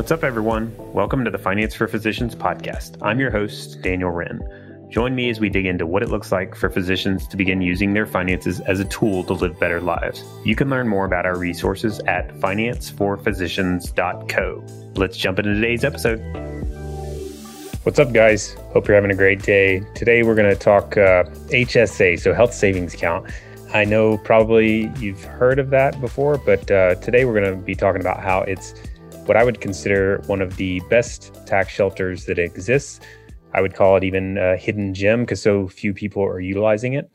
What's up, everyone? Welcome to the Finance for Physicians podcast. I'm your host, Daniel Wrenne. Join me as we dig into what it looks like for physicians to begin using their finances as a tool to live better lives. You can learn more about our resources at financeforphysicians.co. Let's jump into today's episode. What's up, guys? Hope you're having a great day. Today, we're going to talk uh, HSA, so health savings account. I know probably you've heard of that before, but uh, today we're going to be talking about how it's what I would consider one of the best tax shelters that exists I would call it even a hidden gem because so few people are utilizing it.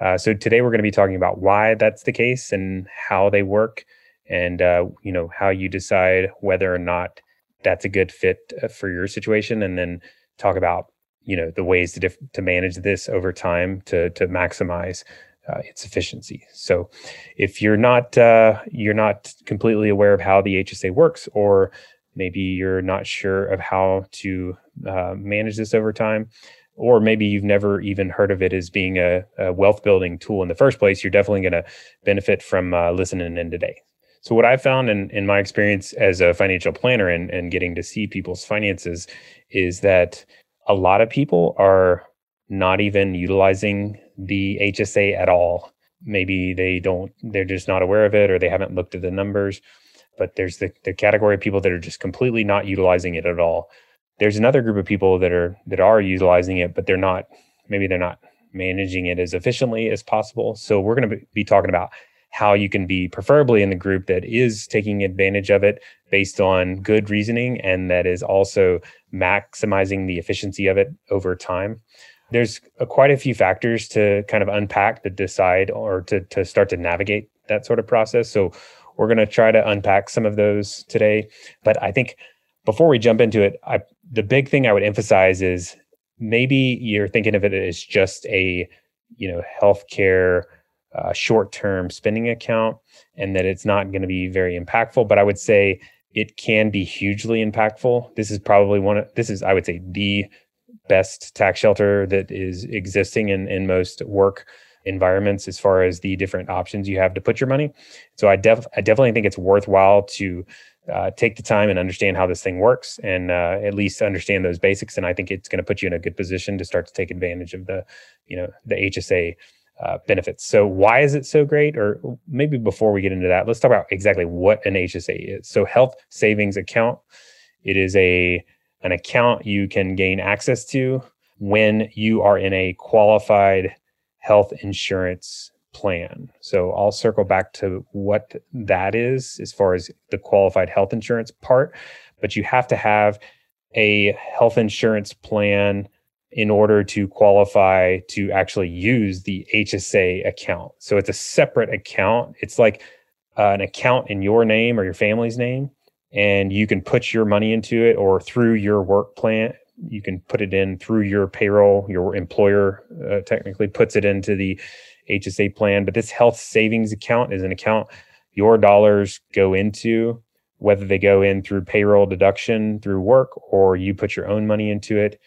Uh, so today we're going to be talking about why that's the case and how they work, and uh, you know how you decide whether or not that's a good fit uh, for your situation, and then talk about you know the ways to dif- to manage this over time to to maximize uh, its efficiency. So, if you're not uh, you're not completely aware of how the HSA works, or maybe you're not sure of how to uh, manage this over time or maybe you've never even heard of it as being a, a wealth building tool in the first place you're definitely going to benefit from uh, listening in today so what i've found in, in my experience as a financial planner and, and getting to see people's finances is that a lot of people are not even utilizing the hsa at all maybe they don't they're just not aware of it or they haven't looked at the numbers but there's the, the category of people that are just completely not utilizing it at all. There's another group of people that are that are utilizing it, but they're not maybe they're not managing it as efficiently as possible. So we're going to be talking about how you can be preferably in the group that is taking advantage of it based on good reasoning and that is also maximizing the efficiency of it over time. There's a, quite a few factors to kind of unpack to decide or to, to start to navigate that sort of process. So we're going to try to unpack some of those today. But I think before we jump into it, I, the big thing I would emphasize is maybe you're thinking of it as just a you know healthcare uh, short-term spending account, and that it's not going to be very impactful. But I would say it can be hugely impactful. This is probably one of this is I would say the best tax shelter that is existing in in most work environments as far as the different options you have to put your money. So I def I definitely think it's worthwhile to uh, take the time and understand how this thing works and uh, at least understand those basics. And I think it's going to put you in a good position to start to take advantage of the, you know, the HSA uh, benefits. So why is it so great? Or maybe before we get into that, let's talk about exactly what an HSA is. So health savings account, it is a an account you can gain access to when you are in a qualified health insurance plan. So I'll circle back to what that is as far as the qualified health insurance part. But you have to have a health insurance plan in order to qualify to actually use the HSA account. So it's a separate account. It's like uh, an account in your name or your family's name, and you can put your money into it or through your work plan you can put it in through your payroll. Your employer uh, technically puts it into the HSA plan, but this health savings account is an account your dollars go into, whether they go in through payroll deduction through work or you put your own money into it.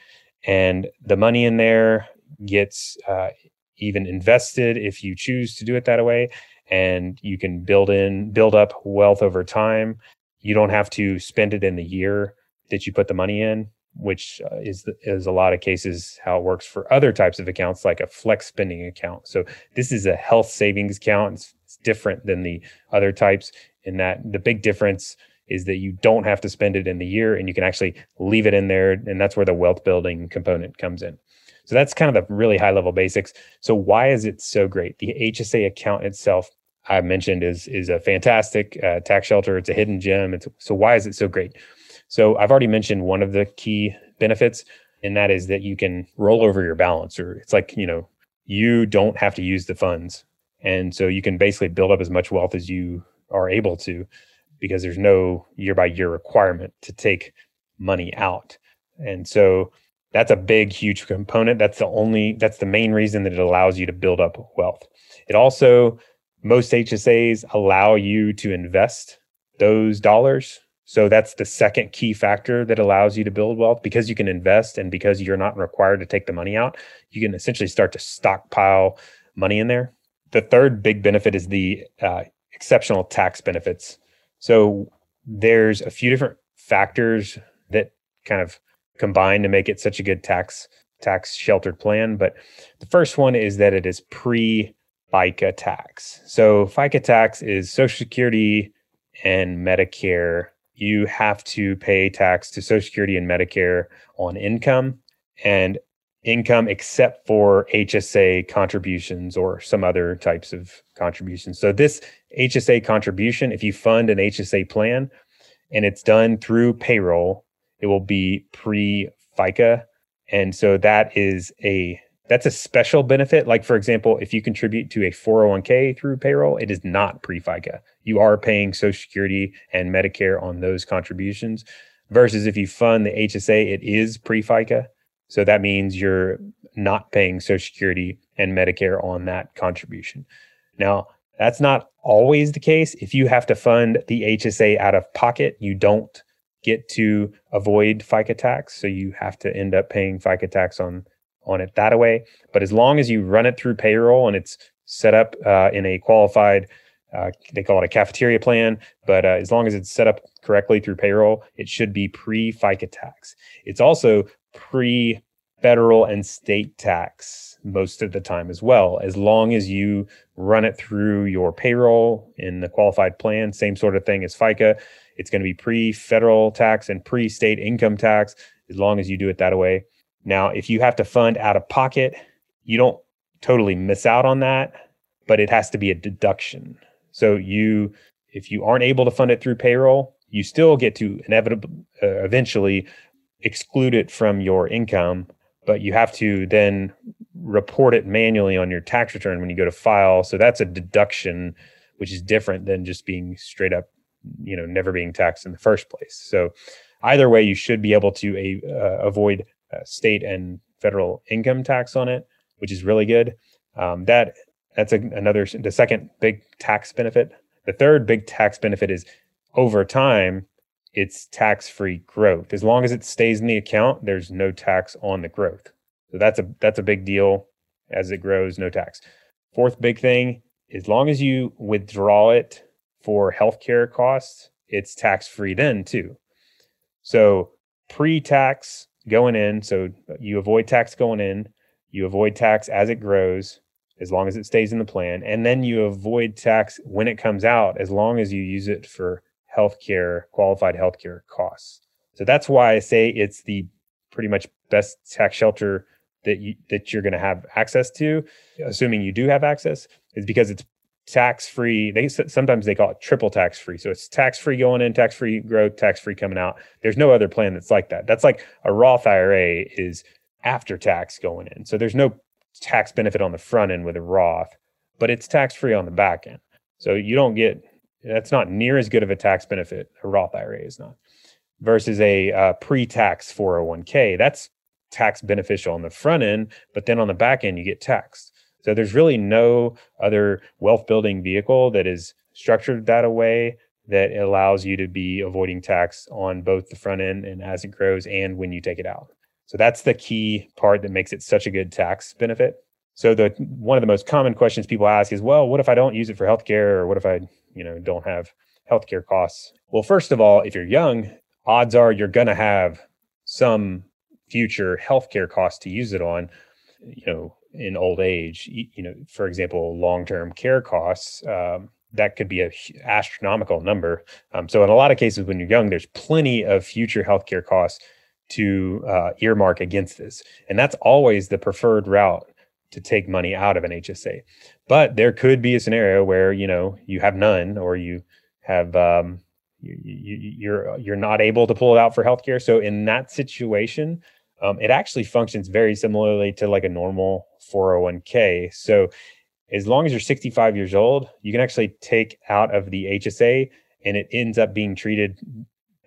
And the money in there gets uh, even invested if you choose to do it that way. And you can build in, build up wealth over time. You don't have to spend it in the year that you put the money in which uh, is is a lot of cases how it works for other types of accounts like a flex spending account. So this is a health savings account. It's, it's different than the other types in that the big difference is that you don't have to spend it in the year and you can actually leave it in there and that's where the wealth building component comes in. So that's kind of the really high level basics. So why is it so great? The HSA account itself I mentioned is is a fantastic uh, tax shelter. It's a hidden gem. It's, so why is it so great? So I've already mentioned one of the key benefits, and that is that you can roll over your balance, or it's like, you know, you don't have to use the funds. And so you can basically build up as much wealth as you are able to because there's no year by year requirement to take money out. And so that's a big, huge component. That's the only, that's the main reason that it allows you to build up wealth. It also, most HSAs allow you to invest those dollars so that's the second key factor that allows you to build wealth because you can invest and because you're not required to take the money out, you can essentially start to stockpile money in there. The third big benefit is the uh, exceptional tax benefits. So there's a few different factors that kind of combine to make it such a good tax tax sheltered plan. But the first one is that it is pre FICA tax. So FICA tax is Social Security and Medicare. You have to pay tax to Social Security and Medicare on income and income except for HSA contributions or some other types of contributions. So this HSA contribution, if you fund an HSA plan and it's done through payroll, it will be pre FICA. And so that is a that's a special benefit. Like for example, if you contribute to a 401k through payroll, it is not pre FICA. You are paying Social Security and Medicare on those contributions. Versus if you fund the HSA, it is pre FICA. So that means you're not paying Social Security and Medicare on that contribution. Now, that's not always the case. If you have to fund the HSA out of pocket, you don't get to avoid FICA tax. So you have to end up paying FICA tax on on it that way. But as long as you run it through payroll and it's set up uh, in a qualified, uh, they call it a cafeteria plan, but uh, as long as it's set up correctly through payroll, it should be pre FICA tax. It's also pre federal and state tax most of the time as well, as long as you run it through your payroll in the qualified plan, same sort of thing as FICA. It's going to be pre federal tax and pre state income tax, as long as you do it that way. Now, if you have to fund out of pocket, you don't totally miss out on that, but it has to be a deduction. So you, if you aren't able to fund it through payroll, you still get to inevitably uh, eventually exclude it from your income, but you have to then report it manually on your tax return when you go to file. So that's a deduction, which is different than just being straight up, you know, never being taxed in the first place. So either way, you should be able to uh, avoid uh, state and federal income tax on it, which is really good. Um, that that's a, another the second big tax benefit. The third big tax benefit is over time it's tax-free growth. As long as it stays in the account, there's no tax on the growth. So that's a that's a big deal. As it grows, no tax. Fourth big thing, as long as you withdraw it for healthcare costs, it's tax-free then too. So pre-tax going in. So you avoid tax going in, you avoid tax as it grows, as long as it stays in the plan, and then you avoid tax when it comes out, as long as you use it for healthcare, qualified healthcare costs. So that's why I say it's the pretty much best tax shelter that you that you're going to have access to, assuming you do have access, is because it's tax free. They sometimes they call it triple tax free. So it's tax free going in, tax free growth, tax free coming out. There's no other plan that's like that. That's like a Roth IRA is after tax going in. So there's no tax benefit on the front end with a Roth, but it's tax free on the back end. So you don't get that's not near as good of a tax benefit. A Roth IRA is not versus a uh, pre-tax 401k. That's tax beneficial on the front end, but then on the back end you get taxed. So there's really no other wealth building vehicle that is structured that way that allows you to be avoiding tax on both the front end and as it grows and when you take it out. So that's the key part that makes it such a good tax benefit. So the one of the most common questions people ask is, well, what if I don't use it for healthcare or what if I, you know, don't have healthcare costs? Well, first of all, if you're young, odds are you're going to have some future healthcare costs to use it on. You know, in old age, you know, for example, long-term care costs, um, that could be a astronomical number. Um, so in a lot of cases, when you're young, there's plenty of future healthcare costs to uh, earmark against this, and that's always the preferred route to take money out of an HSA. But there could be a scenario where you know you have none, or you have um, you, you, you're you're not able to pull it out for healthcare. So in that situation, um, it actually functions very similarly to like a normal 401k. So as long as you're 65 years old, you can actually take out of the HSA and it ends up being treated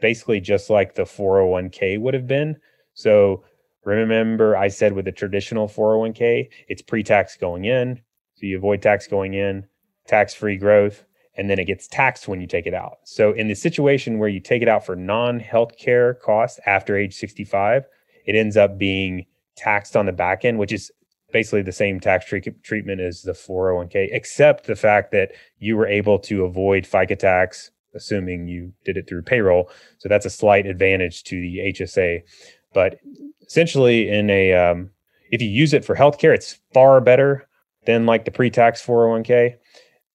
basically just like the 401k would have been. So remember, I said with the traditional 401k, it's pre tax going in. So you avoid tax going in, tax free growth, and then it gets taxed when you take it out. So in the situation where you take it out for non healthcare costs after age 65, it ends up being taxed on the back end, which is basically the same tax treatment as the 401k, except the fact that you were able to avoid FICA tax assuming you did it through payroll. So that's a slight advantage to the HSA. But essentially, in a um, if you use it for healthcare, it's far better than like the pre-tax 401k.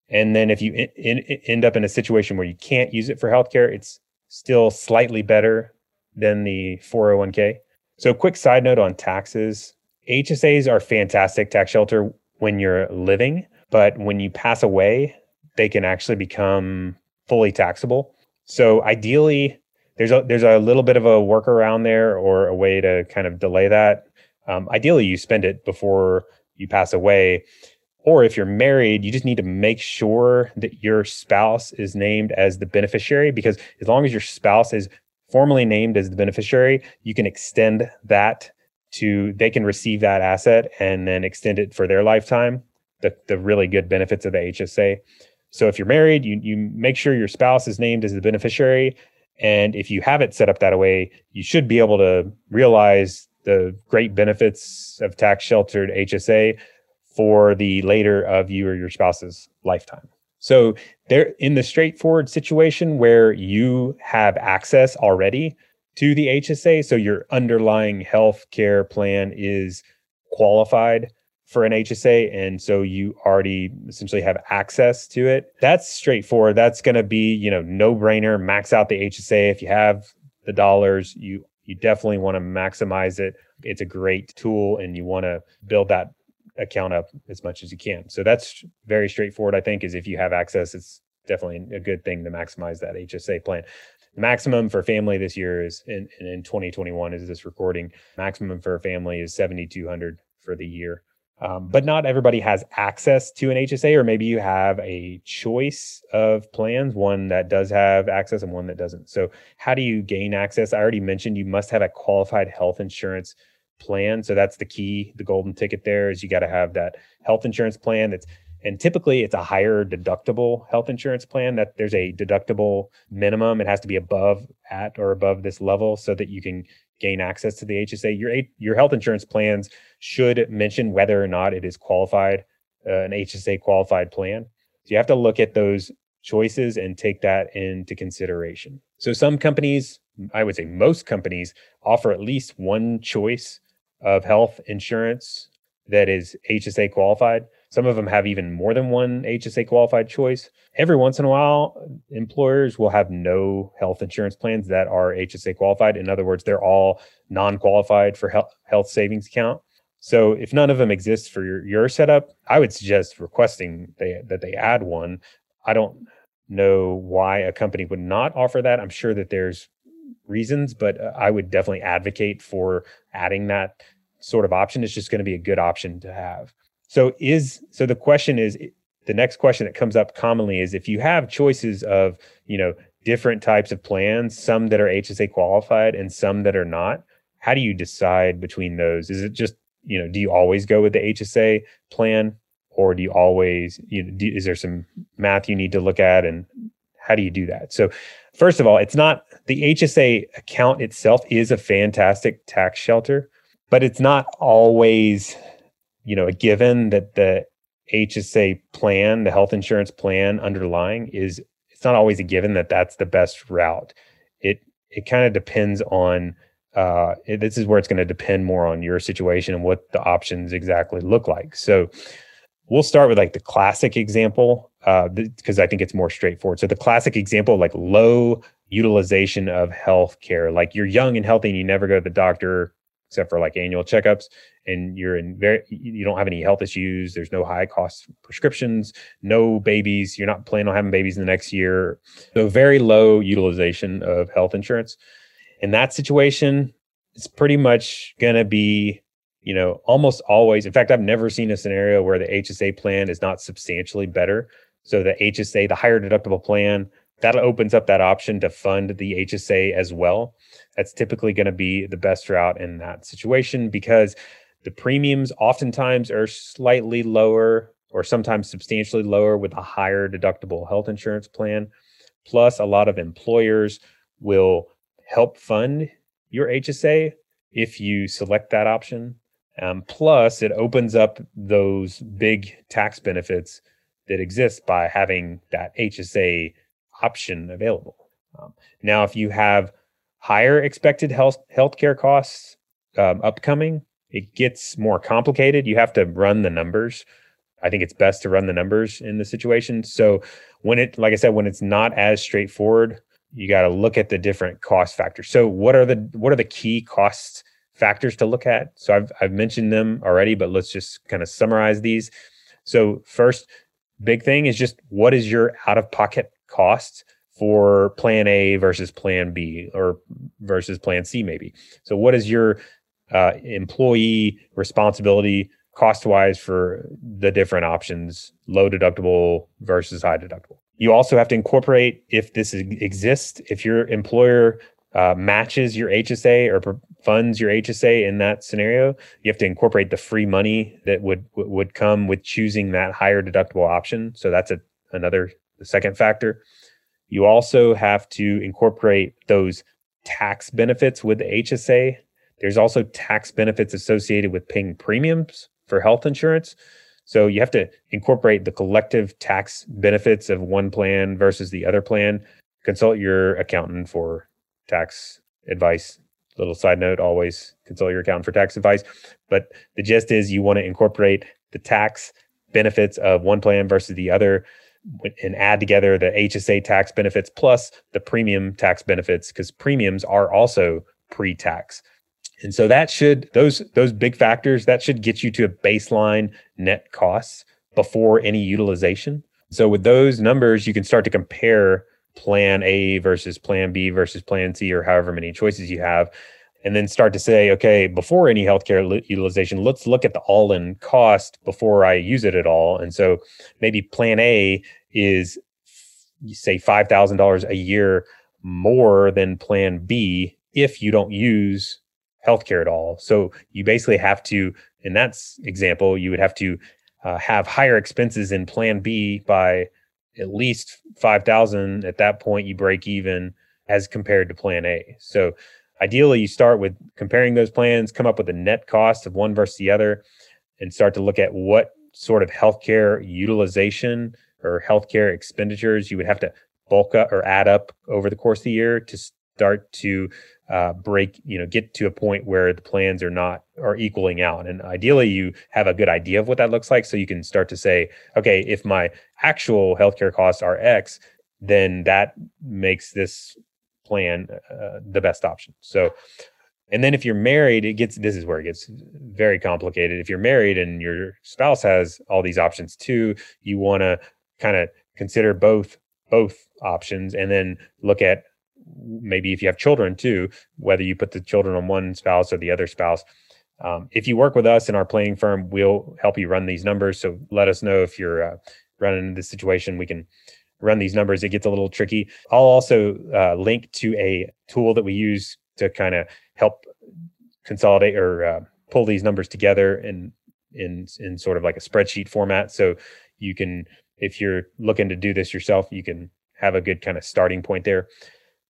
And then if you in, in, end up in a situation where you can't use it for healthcare, it's still slightly better than the 401k. So, quick side note on taxes HSAs are fantastic tax shelter when you're living, but when you pass away, they can actually become fully taxable. So, ideally, there's a there's a little bit of a workaround there or a way to kind of delay that. Um, ideally, you spend it before you pass away. Or if you're married, you just need to make sure that your spouse is named as the beneficiary because as long as your spouse is formally named as the beneficiary, you can extend that to they can receive that asset and then extend it for their lifetime. The the really good benefits of the HSA. So if you're married, you you make sure your spouse is named as the beneficiary. And if you have it set up that way, you should be able to realize the great benefits of tax sheltered HSA for the later of you or your spouse's lifetime. So they're in the straightforward situation where you have access already to the HSA. So your underlying health care plan is qualified for an HSA. And so you already essentially have access to it. That's straightforward. That's going to be, you know, no brainer. Max out the HSA. If you have the dollars, you, you definitely want to maximize it. It's a great tool and you want to build that account up as much as you can. So that's very straightforward. I think is if you have access, it's definitely a good thing to maximize that HSA plan. The maximum for family this year is in, in 2021 is this recording. Maximum for a family is 7,200 for the year. Um, but not everybody has access to an HSA, or maybe you have a choice of plans, one that does have access and one that doesn't. So, how do you gain access? I already mentioned you must have a qualified health insurance plan. So that's the key. The golden ticket there is you got to have that health insurance plan that's and typically it's a higher deductible health insurance plan that there's a deductible minimum it has to be above at or above this level so that you can gain access to the HSA your your health insurance plans should mention whether or not it is qualified uh, an HSA qualified plan so you have to look at those choices and take that into consideration so some companies I would say most companies offer at least one choice of health insurance that is HSA qualified. Some of them have even more than one HSA qualified choice. Every once in a while, employers will have no health insurance plans that are HSA qualified. In other words, they're all non qualified for health, health savings account. So if none of them exist for your, your setup, I would suggest requesting they, that they add one. I don't know why a company would not offer that. I'm sure that there's reasons, but uh, I would definitely advocate for adding that sort of option. It's just going to be a good option to have. So is so the question is the next question that comes up commonly is if you have choices of, you know, different types of plans, some that are HSA qualified and some that are not, how do you decide between those? Is it just, you know, do you always go with the HSA plan or do you always, you know, do, is there some math you need to look at and how do you do that? So first of all, it's not the HSA account itself is a fantastic tax shelter, but it's not always, you know, a given that the HSA plan, the health insurance plan underlying is it's not always a given that that's the best route. It it kind of depends on uh, it, this is where it's going to depend more on your situation and what the options exactly look like. So we'll start with like the classic example because uh, I think it's more straightforward. So the classic example, like low utilization of health care, like you're young and healthy and you never go to the doctor except for like annual checkups and you're in very you don't have any health issues there's no high cost prescriptions no babies you're not planning on having babies in the next year. So very low utilization of health insurance. In that situation it's pretty much going to be you know almost always in fact i've never seen a scenario where the hsa plan is not substantially better. So the HSA, the higher deductible plan, that opens up that option to fund the HSA as well. That's typically going to be the best route in that situation because the premiums oftentimes are slightly lower or sometimes substantially lower with a higher deductible health insurance plan. Plus, a lot of employers will help fund your HSA if you select that option. Um, plus, it opens up those big tax benefits that exist by having that HSA option available. Um, now, if you have higher expected health healthcare costs um, upcoming, it gets more complicated. You have to run the numbers. I think it's best to run the numbers in the situation. So when it, like I said, when it's not as straightforward, you got to look at the different cost factors. So what are the what are the key cost factors to look at? So I've I've mentioned them already, but let's just kind of summarize these. So first, big thing is just what is your out of pocket cost for plan A versus plan B or versus plan C maybe. So what is your uh, employee responsibility cost wise for the different options, low deductible versus high deductible. You also have to incorporate if this exists, if your employer uh, matches your HSA or funds your HSA in that scenario, you have to incorporate the free money that would would come with choosing that higher deductible option. So that's a another the second factor. You also have to incorporate those tax benefits with the HSA. There's also tax benefits associated with paying premiums for health insurance. So you have to incorporate the collective tax benefits of one plan versus the other plan. Consult your accountant for tax advice. Little side note always consult your accountant for tax advice. But the gist is you want to incorporate the tax benefits of one plan versus the other and add together the HSA tax benefits plus the premium tax benefits because premiums are also pre tax. And so that should those those big factors that should get you to a baseline net costs before any utilization. So with those numbers, you can start to compare plan A versus plan B versus plan C or however many choices you have and then start to say, okay, before any healthcare utilization, let's look at the all-in cost before I use it at all. And so maybe plan A is say $5,000 a year more than plan B if you don't use healthcare at all. So you basically have to, in that example, you would have to uh, have higher expenses in Plan B by at least five thousand. At that point, you break even as compared to Plan A. So ideally, you start with comparing those plans, come up with a net cost of one versus the other, and start to look at what sort of healthcare utilization or healthcare expenditures you would have to bulk up or add up over the course of the year to start to uh, break, you know, get to a point where the plans are not are equaling out. And ideally, you have a good idea of what that looks like, so you can start to say, okay, if my actual healthcare costs are X, then that makes this plan uh, the best option. So, and then if you're married, it gets this is where it gets very complicated. If you're married and your spouse has all these options too, you want to kind of consider both both options and then look at maybe if you have children too, whether you put the children on one spouse or the other spouse. Um, if you work with us in our planning firm, we'll help you run these numbers. So let us know if you're uh, running into this situation. We can run these numbers. It gets a little tricky. I'll also uh, link to a tool that we use to kind of help consolidate or uh, pull these numbers together in in in sort of like a spreadsheet format. So you can, if you're looking to do this yourself, you can have a good kind of starting point there.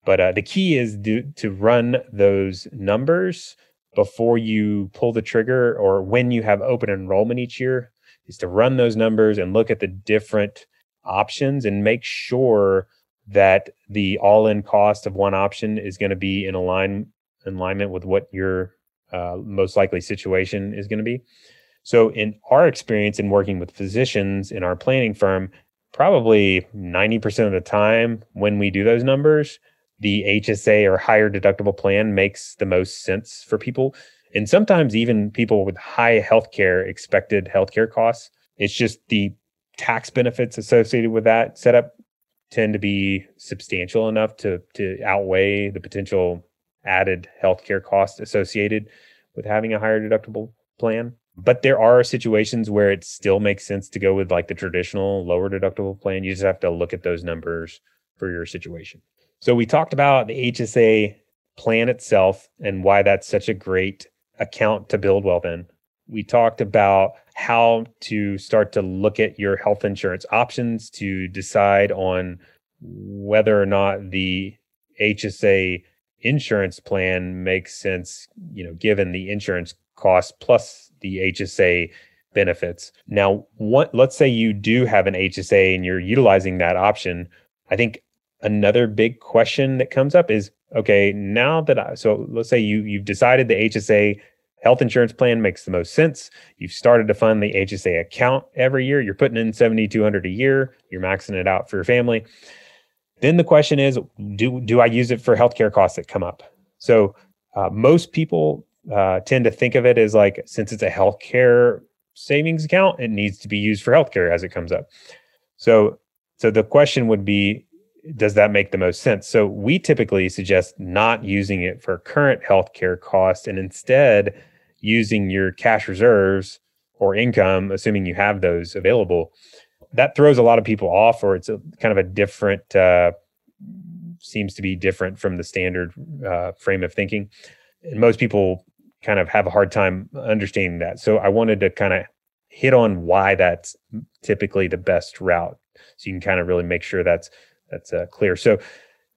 But uh, the key is do, to run those numbers before you pull the trigger or when you have open enrollment each year is to run those numbers and look at the different options and make sure that the all-in cost of one option is going to be in align in alignment with what your uh, most likely situation is going to be. So, in our experience in working with physicians in our planning firm, probably 90% of the time when we do those numbers, the HSA or higher deductible plan makes the most sense for people. And sometimes even people with high healthcare expected healthcare costs. It's just the tax benefits associated with that setup tend to be substantial enough to to outweigh the potential added healthcare costs associated with having a higher deductible plan. But there are situations where it still makes sense to go with like the traditional lower deductible plan. You just have to look at those numbers for your situation. So we talked about the HSA plan itself and why that's such a great account to build wealth in. We talked about how to start to look at your health insurance options to decide on whether or not the HSA insurance plan makes sense, you know, given the insurance cost plus the HSA benefits. Now, what let's say you do have an HSA and you're utilizing that option. I think another big question that comes up is okay, now that I, so let's say you, you've decided the HSA health insurance plan makes the most sense. You've started to fund the HSA account every year. You're putting in 7,200 a year. You're maxing it out for your family. Then the question is, do, do I use it for healthcare costs that come up? So uh, most people uh, tend to think of it as like, since it's a healthcare savings account, it needs to be used for healthcare as it comes up. So, so the question would be, does that make the most sense? So we typically suggest not using it for current healthcare costs and instead using your cash reserves or income, assuming you have those available. That throws a lot of people off, or it's a kind of a different, uh, seems to be different from the standard uh, frame of thinking. And most people kind of have a hard time understanding that. So I wanted to kind of hit on why that's typically the best route, so you can kind of really make sure that's that's uh, clear. So,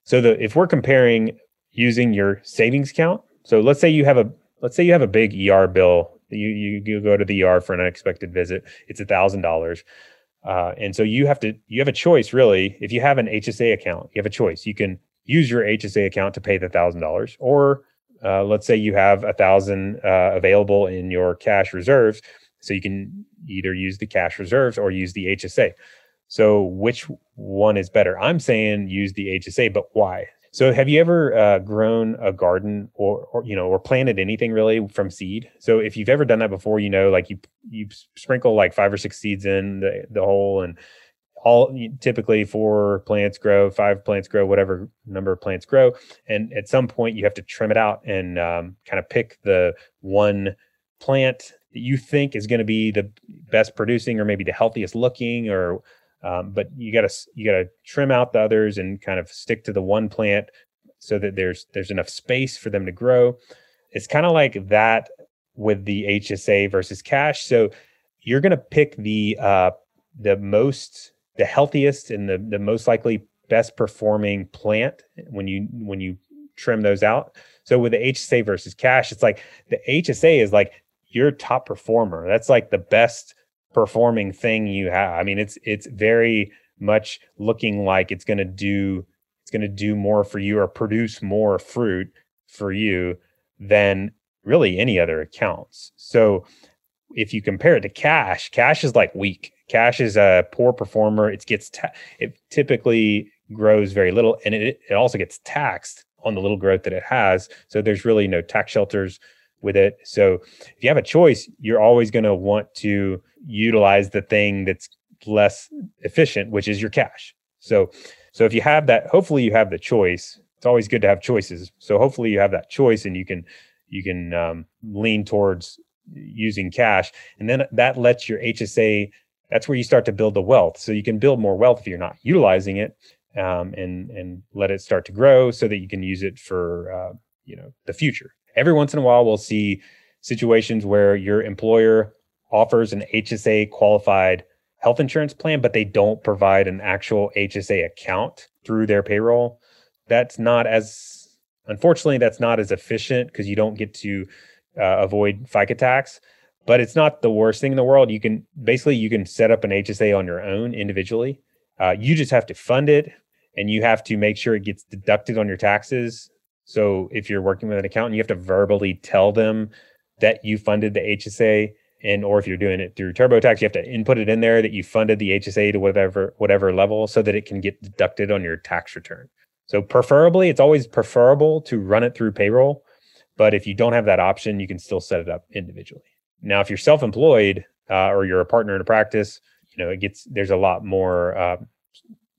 so the if we're comparing using your savings account, so let's say you have a let's say you have a big ER bill. You you, you go to the ER for an unexpected visit. It's a thousand dollars. Uh, and so you have to you have a choice really if you have an hsa account you have a choice you can use your hsa account to pay the thousand dollars or uh, let's say you have a thousand uh, available in your cash reserves so you can either use the cash reserves or use the hsa so which one is better? I'm saying use the HSA, but why? So have you ever uh, grown a garden or, or, you know or planted anything really from seed? So if you've ever done that before, you know like you you sprinkle like five or six seeds in the the hole and all typically four plants grow, five plants grow, whatever number of plants grow, and at some point you have to trim it out and um, kind of pick the one plant that you think is going to be the best producing or maybe the healthiest looking or um, but you got to you got to trim out the others and kind of stick to the one plant so that there's there's enough space for them to grow. It's kind of like that with the HSA versus cash. So you're going to pick the uh, the most the healthiest and the the most likely best performing plant when you when you trim those out. So with the HSA versus cash, it's like the HSA is like your top performer. That's like the best performing thing you have. I mean, it's it's very much looking like it's going to do it's going to do more for you or produce more fruit for you than really any other accounts. So if you compare it to cash, cash is like weak. Cash is a poor performer. It gets ta- it typically grows very little, and it it also gets taxed on the little growth that it has. So there's really no tax shelters with it. So if you have a choice, you're always going to want to utilize the thing that's less efficient, which is your cash. So, so if you have that, hopefully you have the choice. It's always good to have choices. So hopefully you have that choice, and you can you can um, lean towards using cash, and then that lets your HSA. That's where you start to build the wealth. So you can build more wealth if you're not utilizing it, um, and and let it start to grow so that you can use it for uh, you know the future. Every once in a while, we'll see situations where your employer offers an HSA qualified health insurance plan, but they don't provide an actual HSA account through their payroll. That's not as, unfortunately, that's not as efficient because you don't get to uh, avoid FICA tax. But it's not the worst thing in the world. You can basically you can set up an HSA on your own individually. Uh, you just have to fund it, and you have to make sure it gets deducted on your taxes. So if you're working with an accountant, you have to verbally tell them that you funded the HSA and or if you're doing it through TurboTax, you have to input it in there that you funded the HSA to whatever whatever level so that it can get deducted on your tax return. So preferably, it's always preferable to run it through payroll, but if you don't have that option, you can still set it up individually. Now, if you're self-employed uh, or you're a partner in a practice, you know it gets there's a lot more. Uh,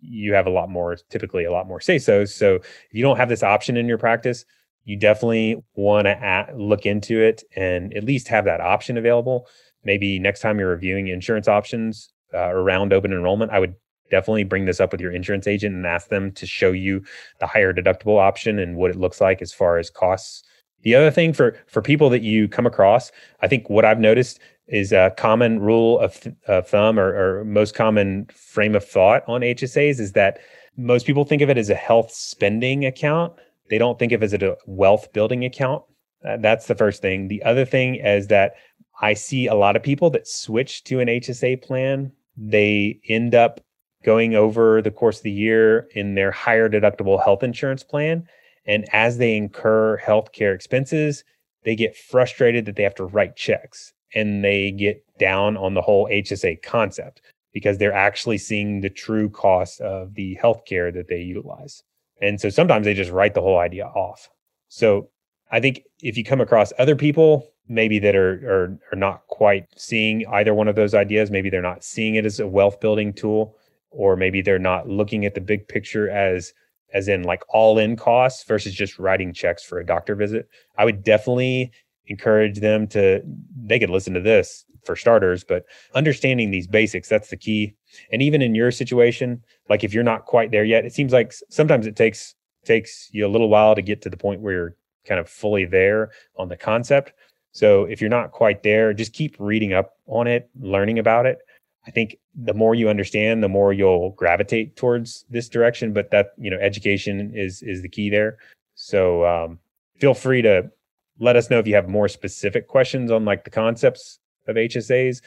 you have a lot more, typically a lot more say so. So if you don't have this option in your practice, you definitely want to look into it and at least have that option available. Maybe next time you're reviewing insurance options uh, around open enrollment, I would definitely bring this up with your insurance agent and ask them to show you the higher deductible option and what it looks like as far as costs. The other thing for for people that you come across, I think what I've noticed is a common rule of, th- of thumb or, or most common frame of thought on HSAs is that most people think of it as a health spending account they don't think of it as a wealth building account. Uh, that's the first thing. The other thing is that I see a lot of people that switch to an HSA plan. They end up going over the course of the year in their higher deductible health insurance plan. And as they incur healthcare expenses, they get frustrated that they have to write checks and they get down on the whole HSA concept because they're actually seeing the true cost of the healthcare that they utilize. And so sometimes they just write the whole idea off. So I think if you come across other people maybe that are, are are not quite seeing either one of those ideas, maybe they're not seeing it as a wealth building tool, or maybe they're not looking at the big picture as as in like all in costs versus just writing checks for a doctor visit. I would definitely encourage them to they could listen to this for starters but understanding these basics that's the key and even in your situation like if you're not quite there yet it seems like sometimes it takes takes you a little while to get to the point where you're kind of fully there on the concept so if you're not quite there just keep reading up on it learning about it i think the more you understand the more you'll gravitate towards this direction but that you know education is is the key there so um, feel free to let us know if you have more specific questions on like the concepts of HSAs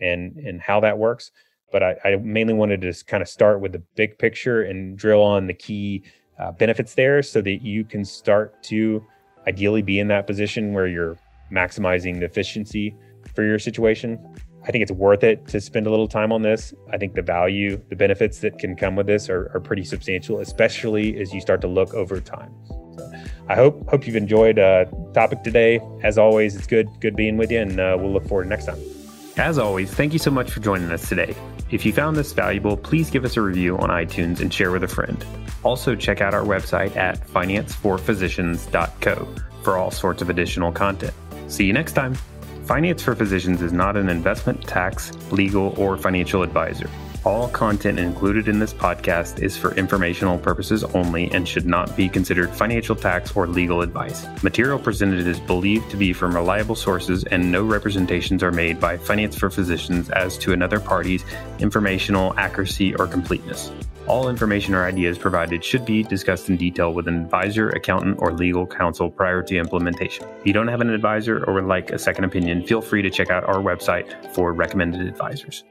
and and how that works. But I, I mainly wanted to kind of start with the big picture and drill on the key uh, benefits there, so that you can start to ideally be in that position where you're maximizing the efficiency for your situation. I think it's worth it to spend a little time on this. I think the value, the benefits that can come with this are, are pretty substantial, especially as you start to look over time. So I hope hope you've enjoyed uh, topic today. As always, it's good good being with you, and uh, we'll look forward to next time. As always, thank you so much for joining us today. If you found this valuable, please give us a review on iTunes and share with a friend. Also, check out our website at financeforphysicians.co for all sorts of additional content. See you next time. Finance for Physicians is not an investment, tax, legal, or financial advisor. All content included in this podcast is for informational purposes only and should not be considered financial tax or legal advice. Material presented is believed to be from reliable sources, and no representations are made by Finance for Physicians as to another party's informational accuracy or completeness. All information or ideas provided should be discussed in detail with an advisor, accountant, or legal counsel prior to implementation. If you don't have an advisor or would like a second opinion, feel free to check out our website for recommended advisors.